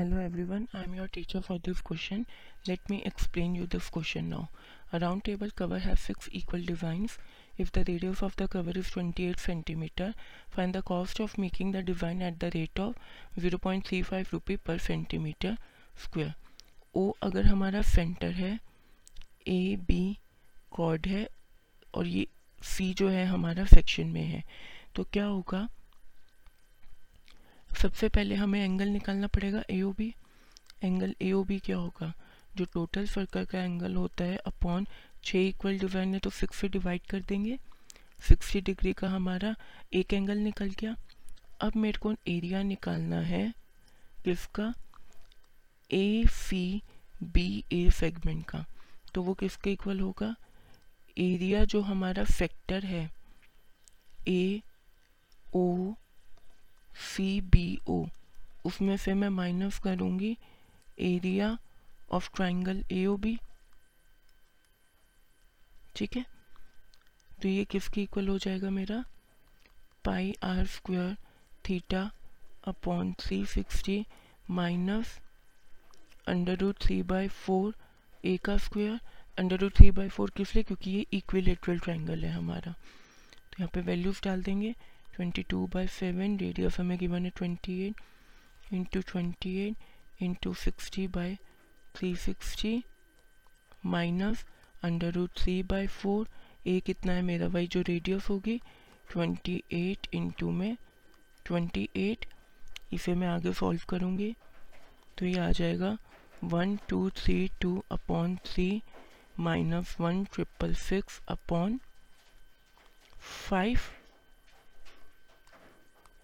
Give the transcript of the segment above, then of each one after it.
Hello every one I am your teacher for this question let me explain you this question now around table cover have six equal designs if the radius of the cover is twenty eight centimeter find the cost of making the design at the rate of zero point three five rupee per centimeter square O अगर हमारा centre है A B code है, और ये सी जो है हमारा section में है तो क्या होगा? सबसे पहले हमें एंगल निकालना पड़ेगा A O B angle A O B क्या होगा? जो टोटल सर्कल का एंगल होता है अपॉन छः इक्वल डिवाइड है तो सिक्स से डिवाइड कर देंगे। सिक्सटी डिग्री का हमारा एक एंगल निकल गया। अब मेरे को एरिया निकालना है किसका? A C B A segment का। तो वो किसके इक्वल होगा? एरिया जो हमारा फैक्टर है A O C B O उसमें से मैं माइनस करूँगी area of triangle A O B ठीक है? तो ये किसके इक्वल हो जाएगा मेरा? Pi r square theta upon three sixty minus under root three by four a का square under root three by four किस लिए? क्योंकि ये इक्विलेटरल ट्राइंगल है हमारा। तो यहाँ पे वैल्यूज़ डाल देंगे। Twenty two by seven radius हमें गिवन है twenty eight into twenty eight into sixty by three sixty minus under root three by four a कितना है मेरा? भाई जो रेडियस होगी ट्वेंटी एट इंटू में ट्वेंटी एट इसे मैं आगे सॉल्व करूँगी। तो ये आ जाएगा one two three two upon three minus one triple six upon five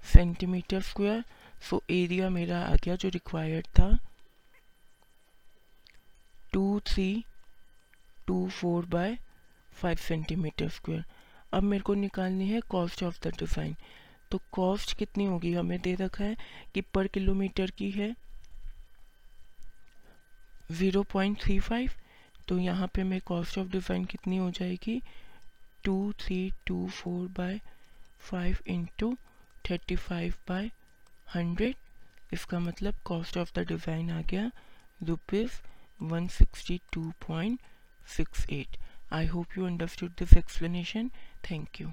centimeter square so area मेरा आ गया जो रिक्वायर्ड था। Two three two four by five centimeter square अब मेरे को निकालनी है कॉस्ट ऑफ़ द डिज़ाइन तो कॉस्ट कितनी होगी? हमें दे रखा है कि पर किलोमीटर की है। ज़ीरो पॉइंट थ्री फाइव तो यहाँ पे मैं कॉस्ट ऑफ़ डिज़ाइन कितनी हो जाएगी? Two three two four by five into thirty five by hundred इसका मतलब कॉस्ट ऑफ़ द डिज़ाइन आ गया rupees one sixty two point six eight I hope you understood this explanation thank you